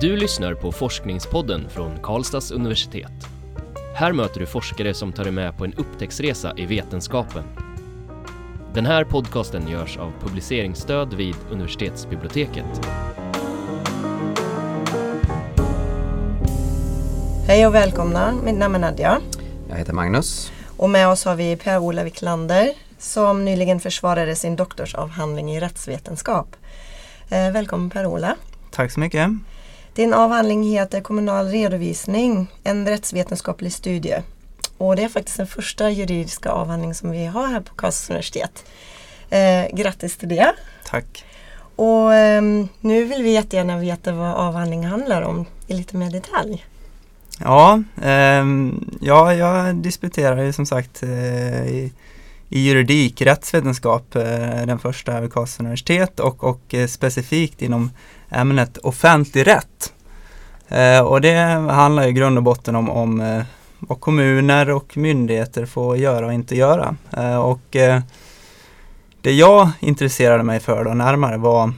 Du lyssnar på Forskningspodden från Karlstads universitet. Här möter du forskare som tar dig med på en upptäcktsresa i vetenskapen. Den här podcasten görs av publiceringsstöd vid universitetsbiblioteket. Hej och välkomna, mitt namn är Nadja. Jag heter Magnus. Och med oss har vi Per-Ola Wiklander som nyligen försvarade sin doktorsavhandling i rättsvetenskap. Eh, välkommen Per-Ola. Tack så mycket. Din avhandling heter Kommunal redovisning, en rättsvetenskaplig studie. Och det är faktiskt den första juridiska avhandling som vi har här på Karlstads universitet. Eh, grattis till det. Tack. Och eh, nu vill vi jättegärna veta vad avhandlingen handlar om i lite mer detalj. Ja, eh, ja jag disputerar ju som sagt eh, i, i juridik, rättsvetenskap, eh, den första vid Karlstads universitet och, och eh, specifikt inom ämnet offentlig rätt. Eh, och det handlar i grund och botten om, om vad kommuner och myndigheter får göra och inte göra. Och det jag intresserade mig för då närmare var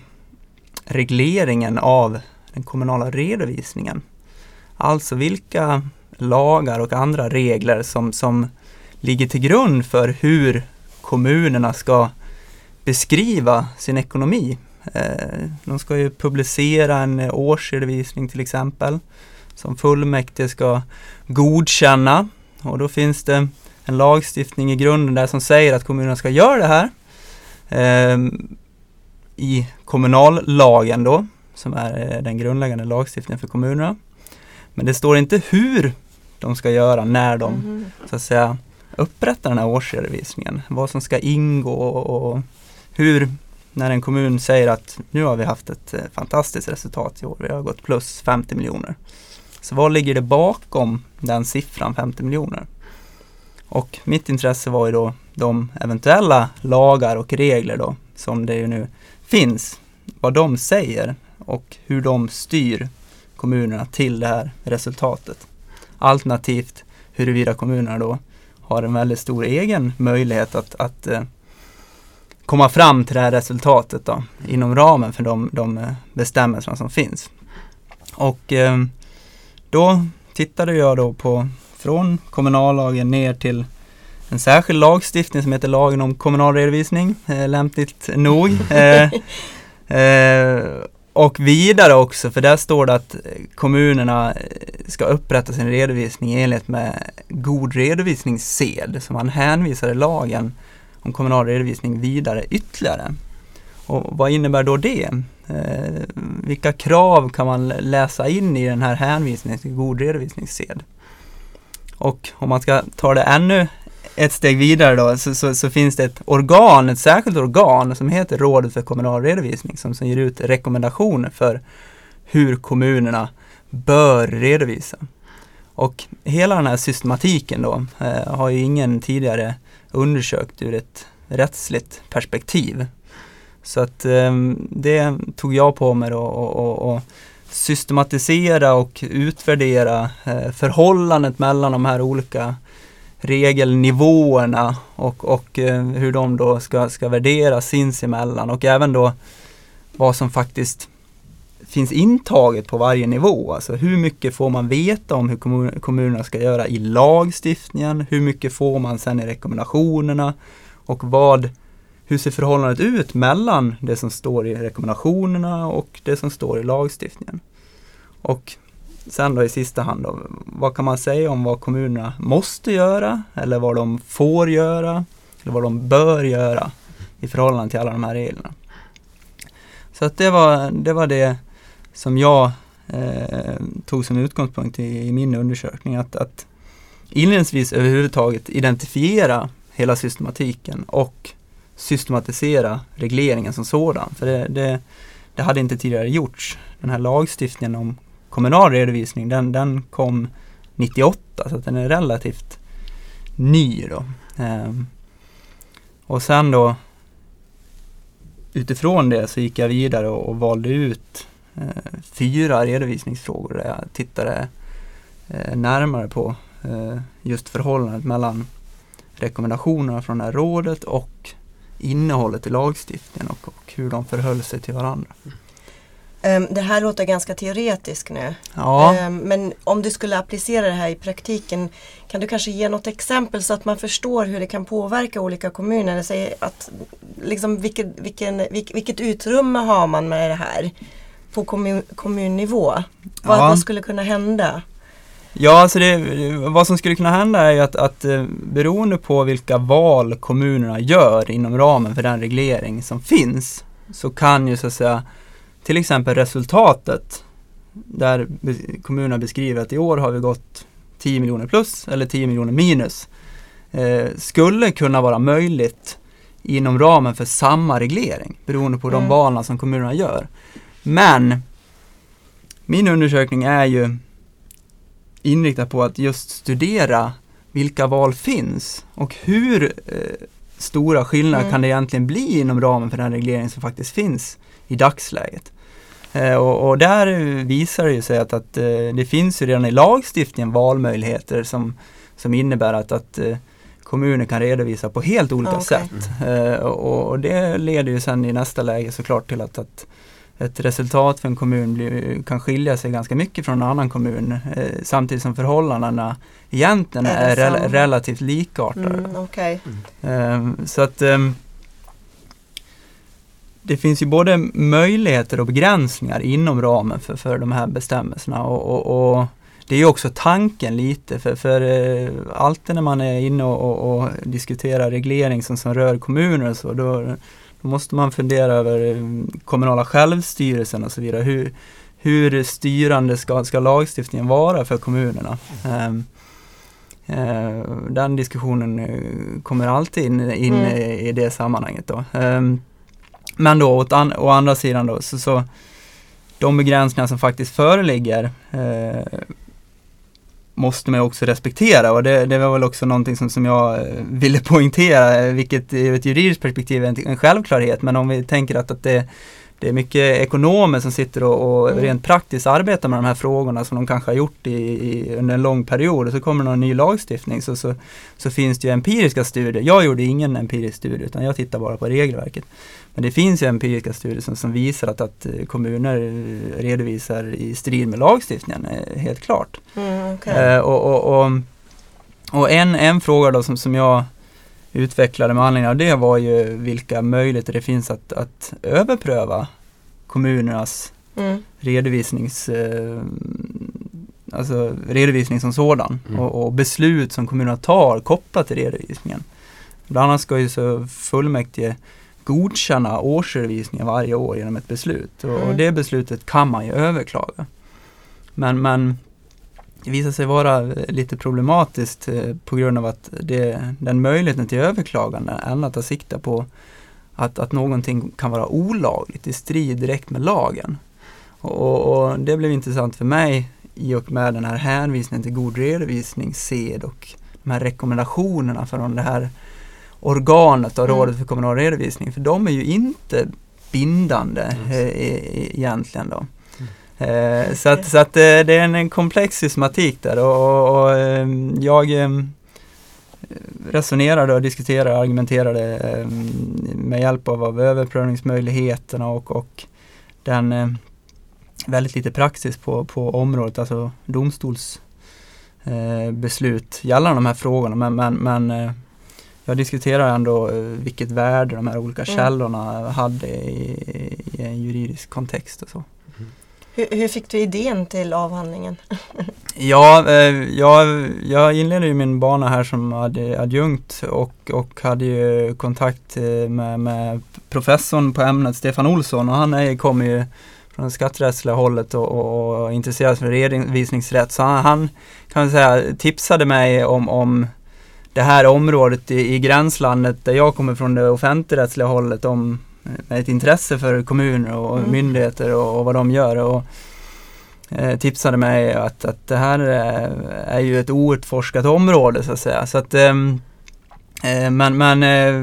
regleringen av den kommunala redovisningen. Alltså vilka lagar och andra regler som, som ligger till grund för hur kommunerna ska beskriva sin ekonomi. Eh, de ska ju publicera en årsredovisning till exempel som fullmäktige ska godkänna och då finns det en lagstiftning i grunden där som säger att kommunerna ska göra det här. Eh, I kommunallagen då, som är eh, den grundläggande lagstiftningen för kommunerna. Men det står inte hur de ska göra när de mm. så att säga upprätta den här årsredovisningen. Vad som ska ingå och hur, när en kommun säger att nu har vi haft ett eh, fantastiskt resultat i år, vi har gått plus 50 miljoner. Så vad ligger det bakom den siffran 50 miljoner? Och mitt intresse var ju då de eventuella lagar och regler då som det ju nu finns, vad de säger och hur de styr kommunerna till det här resultatet. Alternativt huruvida kommunerna då har en väldigt stor egen möjlighet att, att eh, komma fram till det här resultatet då, inom ramen för de, de eh, bestämmelserna som finns. Och eh, då tittade jag då på från kommunallagen ner till en särskild lagstiftning som heter lagen om kommunal redovisning, eh, lämpligt nog. Eh, eh, och vidare också, för där står det att eh, kommunerna eh, ska upprätta sin redovisning i enlighet med god redovisningssed. Så man hänvisar lagen om kommunal redovisning vidare ytterligare. Och vad innebär då det? Eh, vilka krav kan man läsa in i den här hänvisningen till god redovisningssed? Och om man ska ta det ännu ett steg vidare då så, så, så, finns det ett organ, ett särskilt organ som heter Rådet för kommunal redovisning som, som ger ut rekommendationer för hur kommunerna bör redovisa. Och hela den här systematiken då eh, har ju ingen tidigare undersökt ur ett rättsligt perspektiv. Så att eh, det tog jag på mig då och, och, och systematisera och utvärdera eh, förhållandet mellan de här olika regelnivåerna och, och eh, hur de då ska, ska värderas sinsemellan och även då vad som faktiskt finns intaget på varje nivå. Alltså hur mycket får man veta om hur kommun, kommunerna ska göra i lagstiftningen? Hur mycket får man sen i rekommendationerna? Och vad, hur ser förhållandet ut mellan det som står i rekommendationerna och det som står i lagstiftningen? Och sen då i sista hand då, vad kan man säga om vad kommunerna måste göra eller vad de får göra eller vad de bör göra i förhållande till alla de här reglerna. Så att det var det, var det som jag eh, tog som utgångspunkt i, i, min undersökning. Att, att inledningsvis överhuvudtaget identifiera hela systematiken och systematisera regleringen som sådan. För det, det, det hade inte tidigare gjorts. Den här lagstiftningen om kommunal redovisning, den, den kom 98 så att den är relativt ny då. Ehm, och sen då utifrån det så gick jag vidare och, och valde ut eh, fyra redovisningsfrågor där jag tittade eh, närmare på eh, just förhållandet mellan rekommendationerna från det här rådet och innehållet i lagstiftningen och, och hur de förhöll sig till varandra. Mm. Ehm, Det här låter ganska teoretiskt nu. Ja, Ehm, Men om du skulle applicera det här i praktiken kan du kanske ge något exempel så att man förstår hur det kan påverka olika kommuner? Säg att, liksom, vilket, vilken, vilk- vilket utrymme har man med det här på kommun, kommunnivå? Vad, Ja. vad skulle kunna hända? ja alltså det, vad som skulle kunna hända är ju att, att eh, beroende på vilka val kommunerna gör inom ramen för den reglering som finns så kan ju så att säga till exempel resultatet där kommunerna beskriver att i år har vi gått 10 miljoner plus eller 10 miljoner minus eh, skulle kunna vara möjligt inom ramen för samma reglering beroende på de Mm. valen som kommunerna gör. Men min undersökning är ju inriktad på att just studera vilka val finns och hur eh, stora skillnader Mm. kan det egentligen bli inom ramen för den reglering som faktiskt finns i dagsläget. Eh, och, och där visar det ju sig att, att eh, det finns ju redan i lagstiftningen valmöjligheter som, som innebär att, att eh, kommuner kan redovisa på helt olika Ja, okej. sätt. Eh, och, och det leder ju sen i nästa läge såklart till att, att ett resultat för en kommun blir, kan skilja sig ganska mycket från en annan kommun eh, samtidigt som förhållandena egentligen Är är, detsamma. relativt likartade. Mm, Okej. Ehm, så att ehm, det finns ju både möjligheter och begränsningar inom ramen för, för de här bestämmelserna och, och, och det är ju också tanken lite för, för eh, alltid när man är inne och, och, diskuterar reglering som, som rör kommuner och så då, då måste man fundera över eh, kommunala självstyrelsen och så vidare. Hur, hur styrande ska, ska lagstiftningen vara för kommunerna? Ehm, Eh, den diskussionen eh, kommer alltid in, in Mm. i, i det sammanhanget då. Men då åt an, å andra sidan då, så, så de begränsningar som faktiskt föreligger eh, måste man ju också respektera. Och det, det var väl också någonting som, som jag eh, ville poängtera, vilket ur ett juridiskt perspektiv är en, en självklarhet, men om vi tänker att, att det, det är mycket ekonomer som sitter och, och Mm. rent praktiskt arbetar med de här frågorna som de kanske har gjort i, i, under en lång period och så kommer någon ny lagstiftning så, så, så finns det ju empiriska studier. Jag gjorde ingen empirisk studie utan jag tittar bara på regelverket. Men det finns ju empiriska studier som, som visar att, att eh, kommuner eh, redovisar i strid med lagstiftningen, eh, helt klart. Mm, okej. Eh, och och, och, och en, en fråga då som, som jag utvecklade med anledning av det var ju vilka möjligheter det finns att, att överpröva kommunernas Mm. redovisnings, eh, alltså redovisning som sådan Mm. och, och beslut som kommunerna tar kopplat till redovisningen. Bland annat ska ju så fullmäktige godkänna årsredovisningen varje år genom ett beslut och, och Mm. det beslutet kan man ju överklaga. Men, men visar sig vara lite problematiskt eh, på grund av att det, den möjligheten till överklagande ändå tar sikte på att, att någonting kan vara olagligt i strid direkt med lagen. Och, och det blev intressant för mig i och med den här hänvisningen till god redovisningssed och de här rekommendationerna från det här organet av Mm. Rådet för kommunal redovisning. För de är ju inte bindande Mm. i- i- egentligen då. Eh, så att, så att eh, det är en, en komplex systematik där och, och, och eh, jag eh, resonerade och diskuterade och argumenterade eh, med hjälp av, av överprövningsmöjligheterna och, och den eh, väldigt lite praxis på, på området, alltså domstols eh, gällande de här frågorna. Men, men, men jag diskuterar ändå vilket värde de här olika Mm. källorna hade i, i en juridisk kontext och så. Hur, hur fick du idén till avhandlingen? Ja, eh, jag, jag inledde ju min bana här som adjunkt och, och hade ju kontakt eh, med, med professorn på ämnet Stefan Olsson och han kommer ju från det skatterättsliga hållet och, och, och intresserad för redovisningsrätt. Så han, han kan man säga tipsade mig om, om det här området i, i gränslandet där jag kommer från det offentligrättsliga hållet om ett intresse för kommuner och Mm. myndigheter och, och vad de gör. Och, eh, tipsade mig att, att det här är, är ju ett outforskat område så att säga. Så att, ehm, eh, men men eh,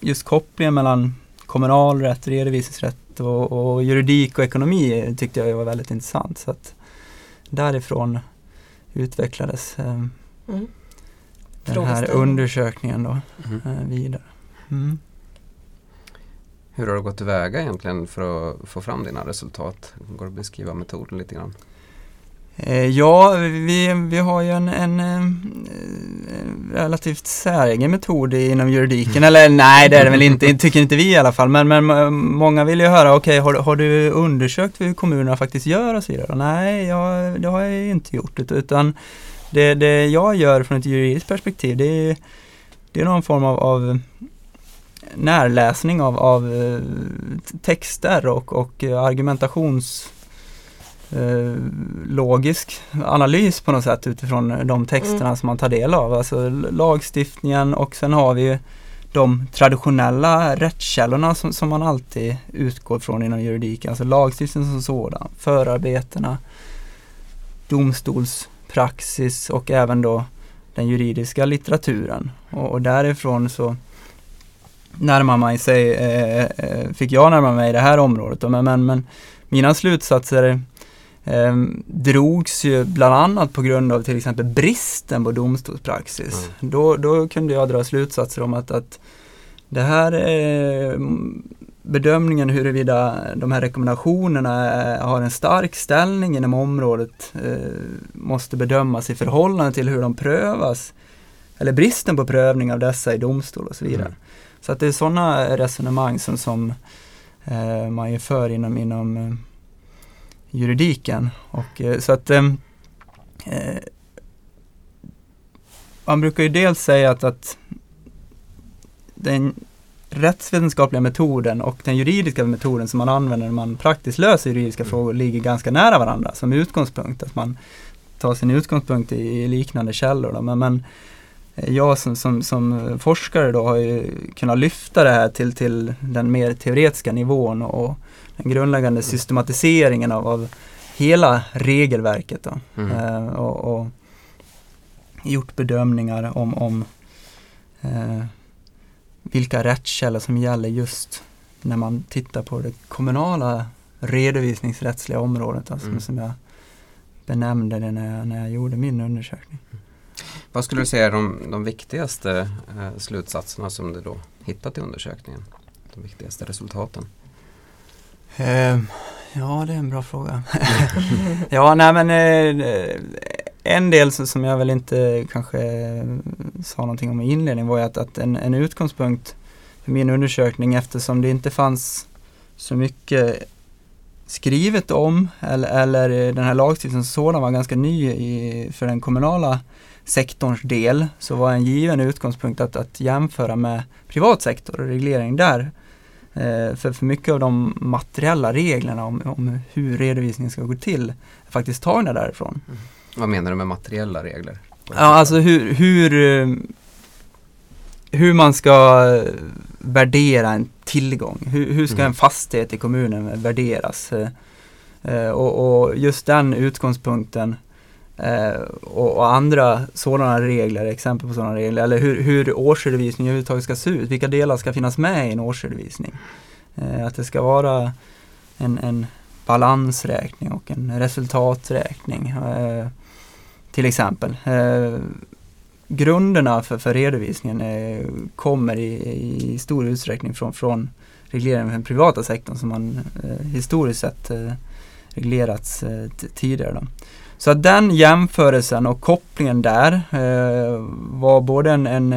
just kopplingen mellan kommunalrätt, redovisningsrätt och, och juridik och ekonomi tyckte jag var väldigt intressant. Så att därifrån utvecklades eh, Mm. den här undersökningen då Mm. eh, vidare. Mm. Hur har du gått tillväga egentligen för att få fram dina resultat? Går det att beskriva metoden lite grann? Eh, ja, vi, vi har ju en, en, en relativt säregen metod inom juridiken, eller nej det är det väl inte, tycker inte vi i alla fall, men, men många vill ju höra, okej okay, har, har du undersökt hur kommunerna faktiskt gör och så vidare? Nej, jag, det har jag inte gjort, utan det, det jag gör från ett juridiskt perspektiv, det är, det är någon form av, av närläsning av, av eh, texter och, och argumentations eh, logisk analys på något sätt utifrån de texterna mm. som man tar del av. Alltså lagstiftningen och sen har vi de traditionella rättskällorna som, som man alltid utgår från inom juridiken. Alltså lagstiftningen som sådan, förarbetena, domstolspraxis och även då den juridiska litteraturen. Och, och därifrån så närmar man sig, eh, eh fick jag närma mig det här området. Men, men, men mina slutsatser eh, drogs ju bland annat på grund av till exempel bristen på domstolspraxis. Mm. Då, då kunde jag dra slutsatser om att, att det här eh, bedömningen huruvida de här rekommendationerna har en stark ställning inom området eh, måste bedömas i förhållande till hur de prövas. Eller bristen på prövning av dessa i domstol och så vidare. Mm. Så att det är sådana resonemang som, som eh, man ju för inom, inom eh, juridiken. Och, eh, så att eh, eh, man brukar ju dels säga att, att den rättsvetenskapliga metoden och den juridiska metoden som man använder när man praktiskt löser juridiska mm. frågor ligger ganska nära varandra som utgångspunkt. Att man tar sin utgångspunkt i, i liknande källor. Då. Men, men jag som, som, som, forskare då har ju kunnat lyfta det här till, till den mer teoretiska nivån och den grundläggande systematiseringen av, av hela regelverket. Då. Mm. Eh, och, och, gjort bedömningar om, om eh, vilka rättskällor som gäller just när man tittar på det kommunala redovisningsrättsliga området, alltså, mm. som jag benämnde det när jag, när jag gjorde min undersökning. Mm. Vad skulle du säga är de, de viktigaste eh, slutsatserna som du då hittat i undersökningen? De viktigaste resultaten? Eh, ja, det är en bra fråga. ja, nej men eh, en del som jag väl inte kanske eh, sa någonting om i inledningen var ju att, att en, en utgångspunkt för min undersökning eftersom det inte fanns så mycket skrivet om eller, eller eh, den här lagstiftningen som sådan var ganska ny i, för den kommunala sektorns del så var en given utgångspunkt att, att jämföra med privat sektor och reglering där. Eh, för, för mycket av de materiella reglerna om, om hur redovisningen ska gå till är faktiskt tagna därifrån. Mm. Vad menar du med materiella regler? Ja, alltså hur, hur, hur man ska värdera en tillgång. Hur, hur ska mm. en fastighet i kommunen värderas? Eh, och, och, just den utgångspunkten Eh, och, och, andra sådana regler, exempel på sådana regler, eller hur, hur årsredovisningen överhuvudtaget ska se ut. Vilka delar ska finnas med i en årsredovisning? Eh, att det ska vara en, en balansräkning och en resultaträkning eh, till exempel. Eh, grunderna för, för redovisningen eh, kommer i, i, stor utsträckning från, från regleringen för den privata sektorn som man eh, historiskt sett eh, reglerats eh, tidigare. Då. Så att den jämförelsen och kopplingen där eh, var både en, en,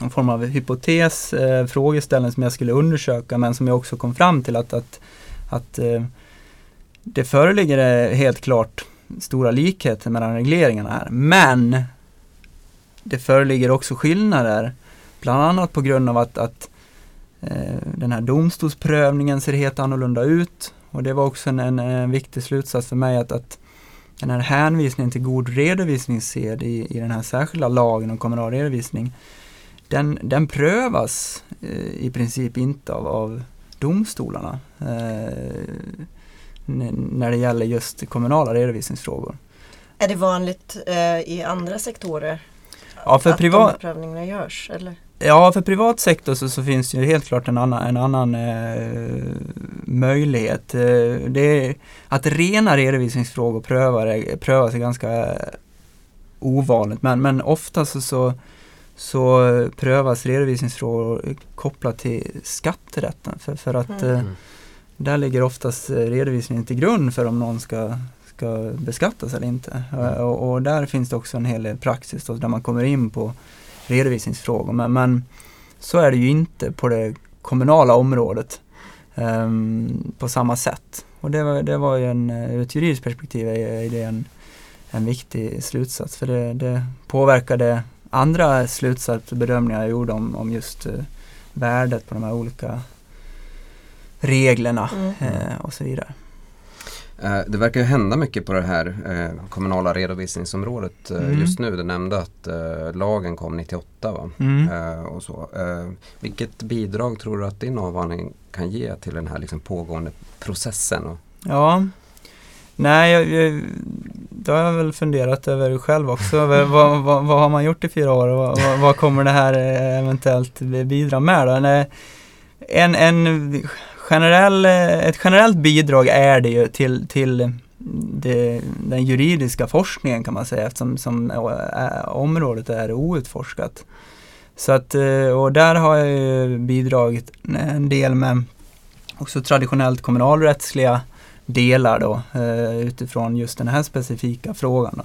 en, form av hypotes, eh, frågeställning som jag skulle undersöka men som jag också kom fram till att, att, att eh, det föreligger eh, helt klart stora likheter mellan regleringarna här. Men det föreligger också skillnader, bland annat på grund av att, att eh, den här domstolsprövningen ser helt annorlunda ut. Och det var också en, en, en viktig slutsats för mig att, att den här hänvisningen till god redovisningssed i, i den här särskilda lagen om kommunal redovisning, den, den prövas eh, i princip inte av, av domstolarna eh, när det gäller just kommunala redovisningsfrågor. Är det vanligt eh, i andra sektorer ja, för att privat... de prövningarna görs? Eller? Ja, för privat sektor så, så finns det ju helt klart en annan, en annan eh, möjlighet. Eh, det är, att rena redovisningsfrågor prövar, prövas är ganska ovanligt men, men ofta så, så, så prövas redovisningsfrågor kopplat till skatterätten. För, för att Mm. eh, där ligger oftast redovisningen till grund för om någon ska, ska beskattas eller inte. Mm. Och, och där finns det också en hel del praxis då, där man kommer in på redovisningsfrågor. Men, men så är det ju inte på det kommunala området ehm, på samma sätt. Och det var, det var ju en, eh, ur ett juridiskt perspektiv är, är det en, en viktig slutsats för det, det påverkade andra slutsatser och bedömningar jag gjorde om, om just eh, värdet på de här olika reglerna Mm. eh, och så vidare. Eh, Det verkar ju hända mycket på det här eh, kommunala redovisningsområdet eh, Mm. just nu. Du nämnde att lagen kom 98 va? Mm. Och så. Vilket bidrag tror du att din avhandling kan ge till den här liksom, pågående processen? Ja, nej, jag, jag, det har jag väl funderat över själv också. vad, vad, vad, har man gjort i fyra år och vad, vad, kommer det här eventuellt bidra med då? En, en generell, eh, ett generellt bidrag är det ju till, till det, den juridiska forskningen kan man säga eftersom som, eh, eh, området är outforskat. Så att, och där har jag ju bidragit en del med också traditionellt kommunalrättsliga delar då utifrån just den här specifika frågan. Då.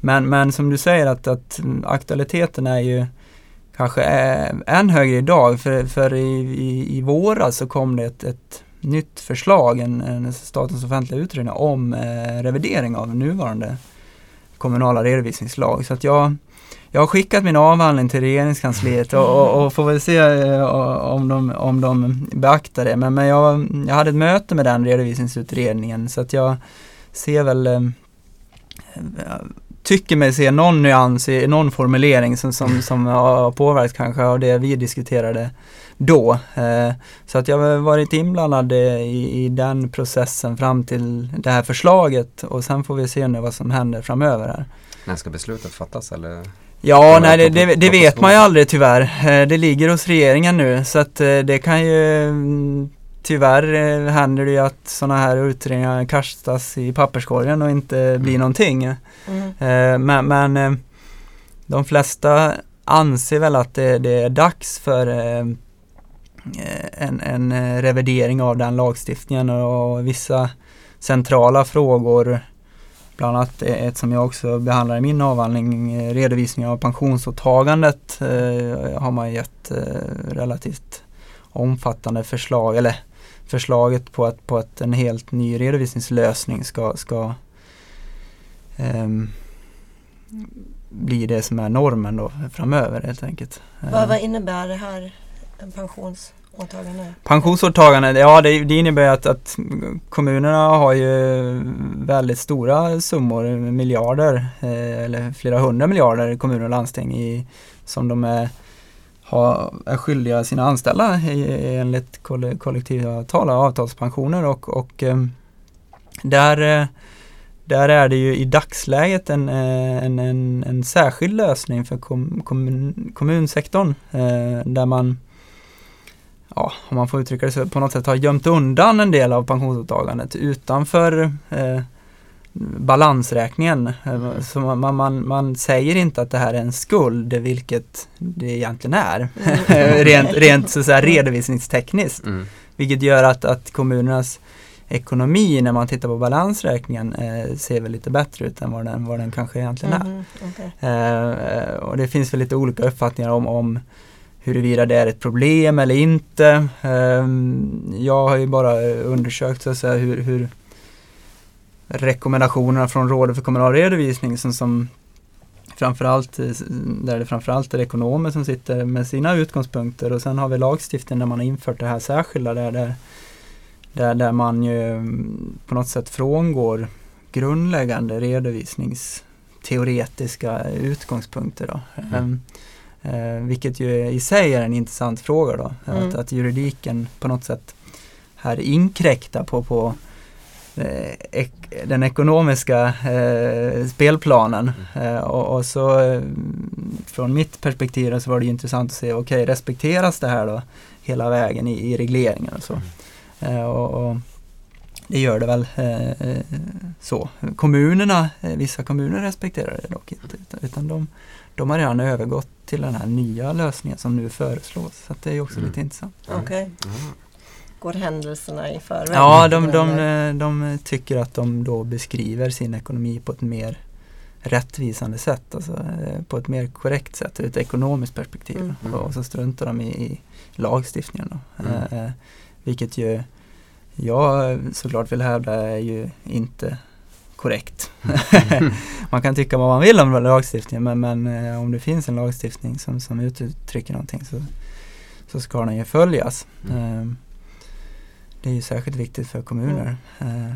Men, men som du säger att, att aktualiteten är ju kanske än högre idag för, för i, i, i våras så kom det ett, ett nytt förslag, en, en statens offentliga utredning om eh, revidering av nuvarande kommunala redovisningslag. Så att jag, jag har skickat min avhandling till regeringskansliet och, och, och får väl se eh, om, de, om de beaktar det. Men, men jag, jag hade ett möte med den redovisningsutredningen så att jag ser väl eh, tycker mig se någon nyans i någon formulering som, som, som har påverkat kanske av det vi diskuterade då. Eh, så att jag har varit inblandad i, i den processen fram till det här förslaget och sen får vi se nu vad som händer framöver här. när ska beslutet fattas? Eller? Ja, nej det, det det, vet man ju aldrig tyvärr. Eh, Det ligger hos regeringen nu så att eh, det kan ju mm, Tyvärr eh, händer det ju att sådana här utredningar kastas i papperskorgen och inte blir någonting. Mm. Eh, Men, men eh, de flesta anser väl att det, det är dags för eh, en, en revidering av den lagstiftningen och vissa centrala frågor Bland annat ett som jag också behandlar i min avhandling, redovisning av pensionsåtagandet eh, har man gett eh, relativt omfattande förslag, eller förslaget på att, på att en helt ny redovisningslösning ska, ska ehm, bli det som är normen då framöver helt enkelt. Vad, Eh, vad innebär det här en pensionsåtagande? Pensionsåtagande, ja det, det innebär att, att kommunerna har ju väldigt stora summor, miljarder eh, eller flera hundra miljarder kommuner och landsting i, som de är, har, är skyldiga sina anställda enligt kollektivavtal och avtalspensioner och, och ehm, där eh, där är det ju i dagsläget en, eh, en, en, en särskild lösning för kom, kommun, kommunsektorn eh, där man ja, om man får uttrycka det så, på något sätt har gömt undan en del av pensionsåtagandet utanför eh, balansräkningen. Eh, Så man, man, man, säger inte att det här är en skuld, vilket det egentligen är. Mm. rent, rent så att säga redovisningstekniskt. Mm. Vilket gör att, att kommunernas ekonomi när man tittar på balansräkningen eh, ser väl lite bättre ut än vad den, vad den kanske egentligen är. Mhm, okej. Eh, och det finns väl lite olika uppfattningar om, om huruvida det är ett problem eller inte. Eh, jag har ju bara undersökt så att säga hur, hur rekommendationerna från Rådet för kommunal redovisning som, som framförallt, eh, där det framförallt är ekonomer som sitter med sina utgångspunkter och sen har vi lagstiftningen där man har infört det här särskilda där, där, där, där man ju mm, på något sätt frångår grundläggande redovisningsteoretiska utgångspunkter. Då. Mm. Ehm, eh, vilket ju i sig är en intressant fråga då. Mm. Att, att juridiken på något sätt här inkräktar på, på ek, den ekonomiska eh, spelplanen. Mm. Eh, och, och så eh, från mitt perspektiv så var det ju intressant att se, okej respekteras det här då hela vägen i, i regleringen och så. Mm. Eh, och, och det gör det väl eh, eh, så. Kommunerna, eh, vissa kommuner respekterar det dock inte utan, utan de, de har redan övergått till den här nya lösningen som nu föreslås. Så att det är också Mm. lite intressant. Okej. Ja. Går händelserna i förväg? Ja, de, de, eh, de tycker att de då beskriver sin ekonomi på ett mer rättvisande sätt, alltså eh, på ett mer korrekt sätt ur ett ekonomiskt perspektiv. Mm. Mm. Och så struntar de i, i lagstiftningen. Då. Mm. Eh, vilket ju jag såklart vill hävda är ju inte korrekt. man kan tycka vad man vill om lagstiftningen men, men eh, om det finns en lagstiftning som, som uttrycker någonting så, så ska den ju följas. Mm. Eh, det är ju särskilt viktigt för kommuner eh,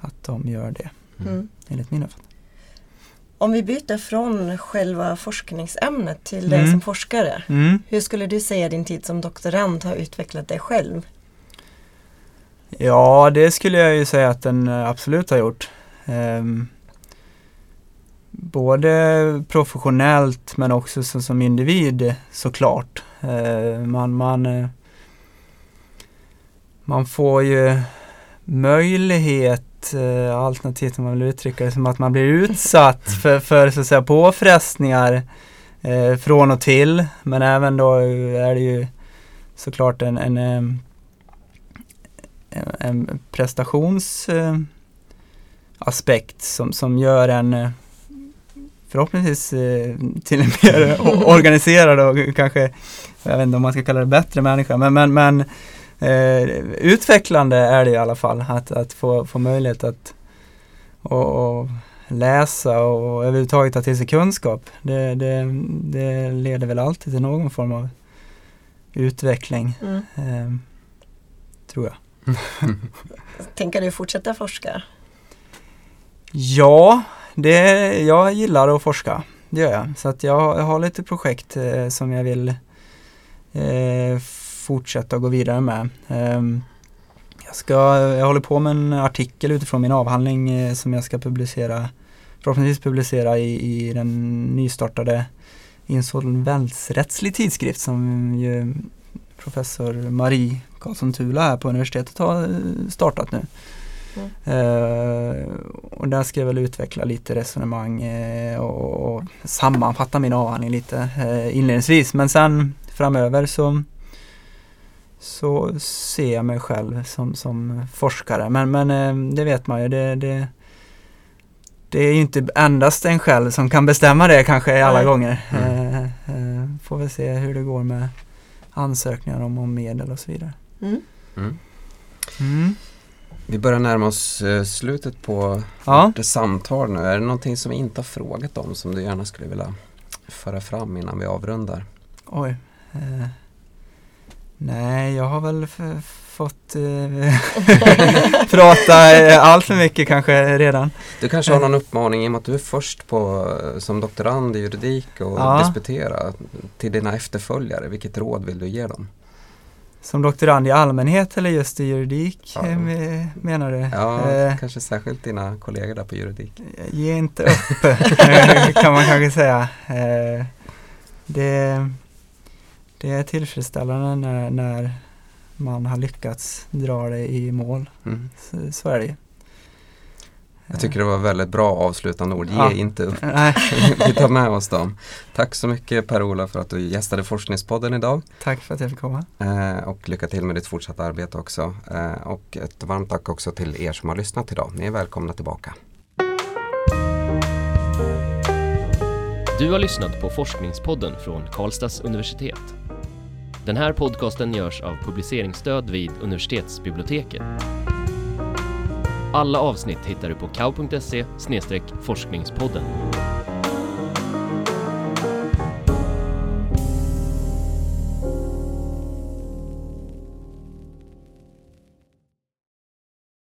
att de gör det, Mm. enligt min uppfattning. Om vi byter från själva forskningsämnet till dig Mm. som forskare. Mm. Hur skulle du säga din tid som doktorand har utvecklat dig själv? Ja, det skulle jag ju säga att den eh, absolut har gjort. Ehm, både professionellt men också som, som individ såklart. Eh, man, man, eh, man får ju möjlighet, eh, alternativt om man vill uttrycka det som att man blir utsatt för, för så att säga, påfrestningar eh, från och till. Men även då är det ju såklart en, en en, en prestationsaspekt eh, som, som gör en eh, förhoppningsvis eh, till en mer organiserad och kanske, jag vet inte om man ska kalla det bättre människa, men, men, men eh, utvecklande är det i alla fall att, att få, få möjlighet att och, och läsa och överhuvudtaget ta till sig kunskap. Det, det, det leder väl alltid till någon form av utveckling, Mm. eh, tror jag. Tänker du fortsätta forska? Ja, det, jag gillar att forska. Det gör jag. Så att jag, jag har lite projekt eh, som jag vill eh, fortsätta gå vidare med. Ehm, jag, ska, jag håller på med en artikel utifrån min avhandling eh, som jag ska publicera förhoppningsvis publicera i, i den nystartade insolvensrättslig tidskrift som ju professor Marie Karlsson Tula här på universitetet har eh, startat nu. Mm. Eh, och där ska jag väl utveckla lite resonemang eh, och, och sammanfatta min avhandling lite eh, inledningsvis. Men sen framöver så, så ser jag mig själv som, som forskare. Men, men eh, det vet man ju. Det, det, det är ju inte endast en själv som kan bestämma det kanske alla Nej. gånger. Mm. Eh, eh, får vi se hur det går med ansökningar om, om medel och så vidare. Mm. Mm. Mm. Vi börjar närma oss slutet på Ja. vårt samtal nu. Är det någonting som vi inte har frågat om som du gärna skulle vilja föra fram innan vi avrundar? Oj. Eh, nej, jag har väl f- fått eh, prata eh, allt för mycket kanske redan. Du kanske har någon uppmaning i och med att du är först på, eh, som doktorand i juridik och Ja. disputera till dina efterföljare. Vilket råd vill du ge dem? Som doktorand i allmänhet eller just i juridik Ja. eh, me- menar du? Ja, Eh, kanske särskilt dina kollegor där på juridik. Ge inte upp eh, kan man kanske säga. Eh, det, det är tillfredsställande när, när man har lyckats dra det i mål. Mm. Så, så är det ju. Jag tycker det var väldigt bra avslutande ord. Ge Ja. inte upp. Vi tar med oss dem. Tack så mycket Per-Ola för att du gästade Forskningspodden idag. tack för att jag fick komma. Eh, och lycka till med ditt fortsatta arbete också. Eh, och ett varmt tack också till er som har lyssnat idag. Ni är välkomna tillbaka. Du har lyssnat på Forskningspodden från Karlstads universitet. Den här podcasten görs av publiceringsstöd vid universitetsbiblioteket. Alla avsnitt hittar du på kau.se forskningspodden.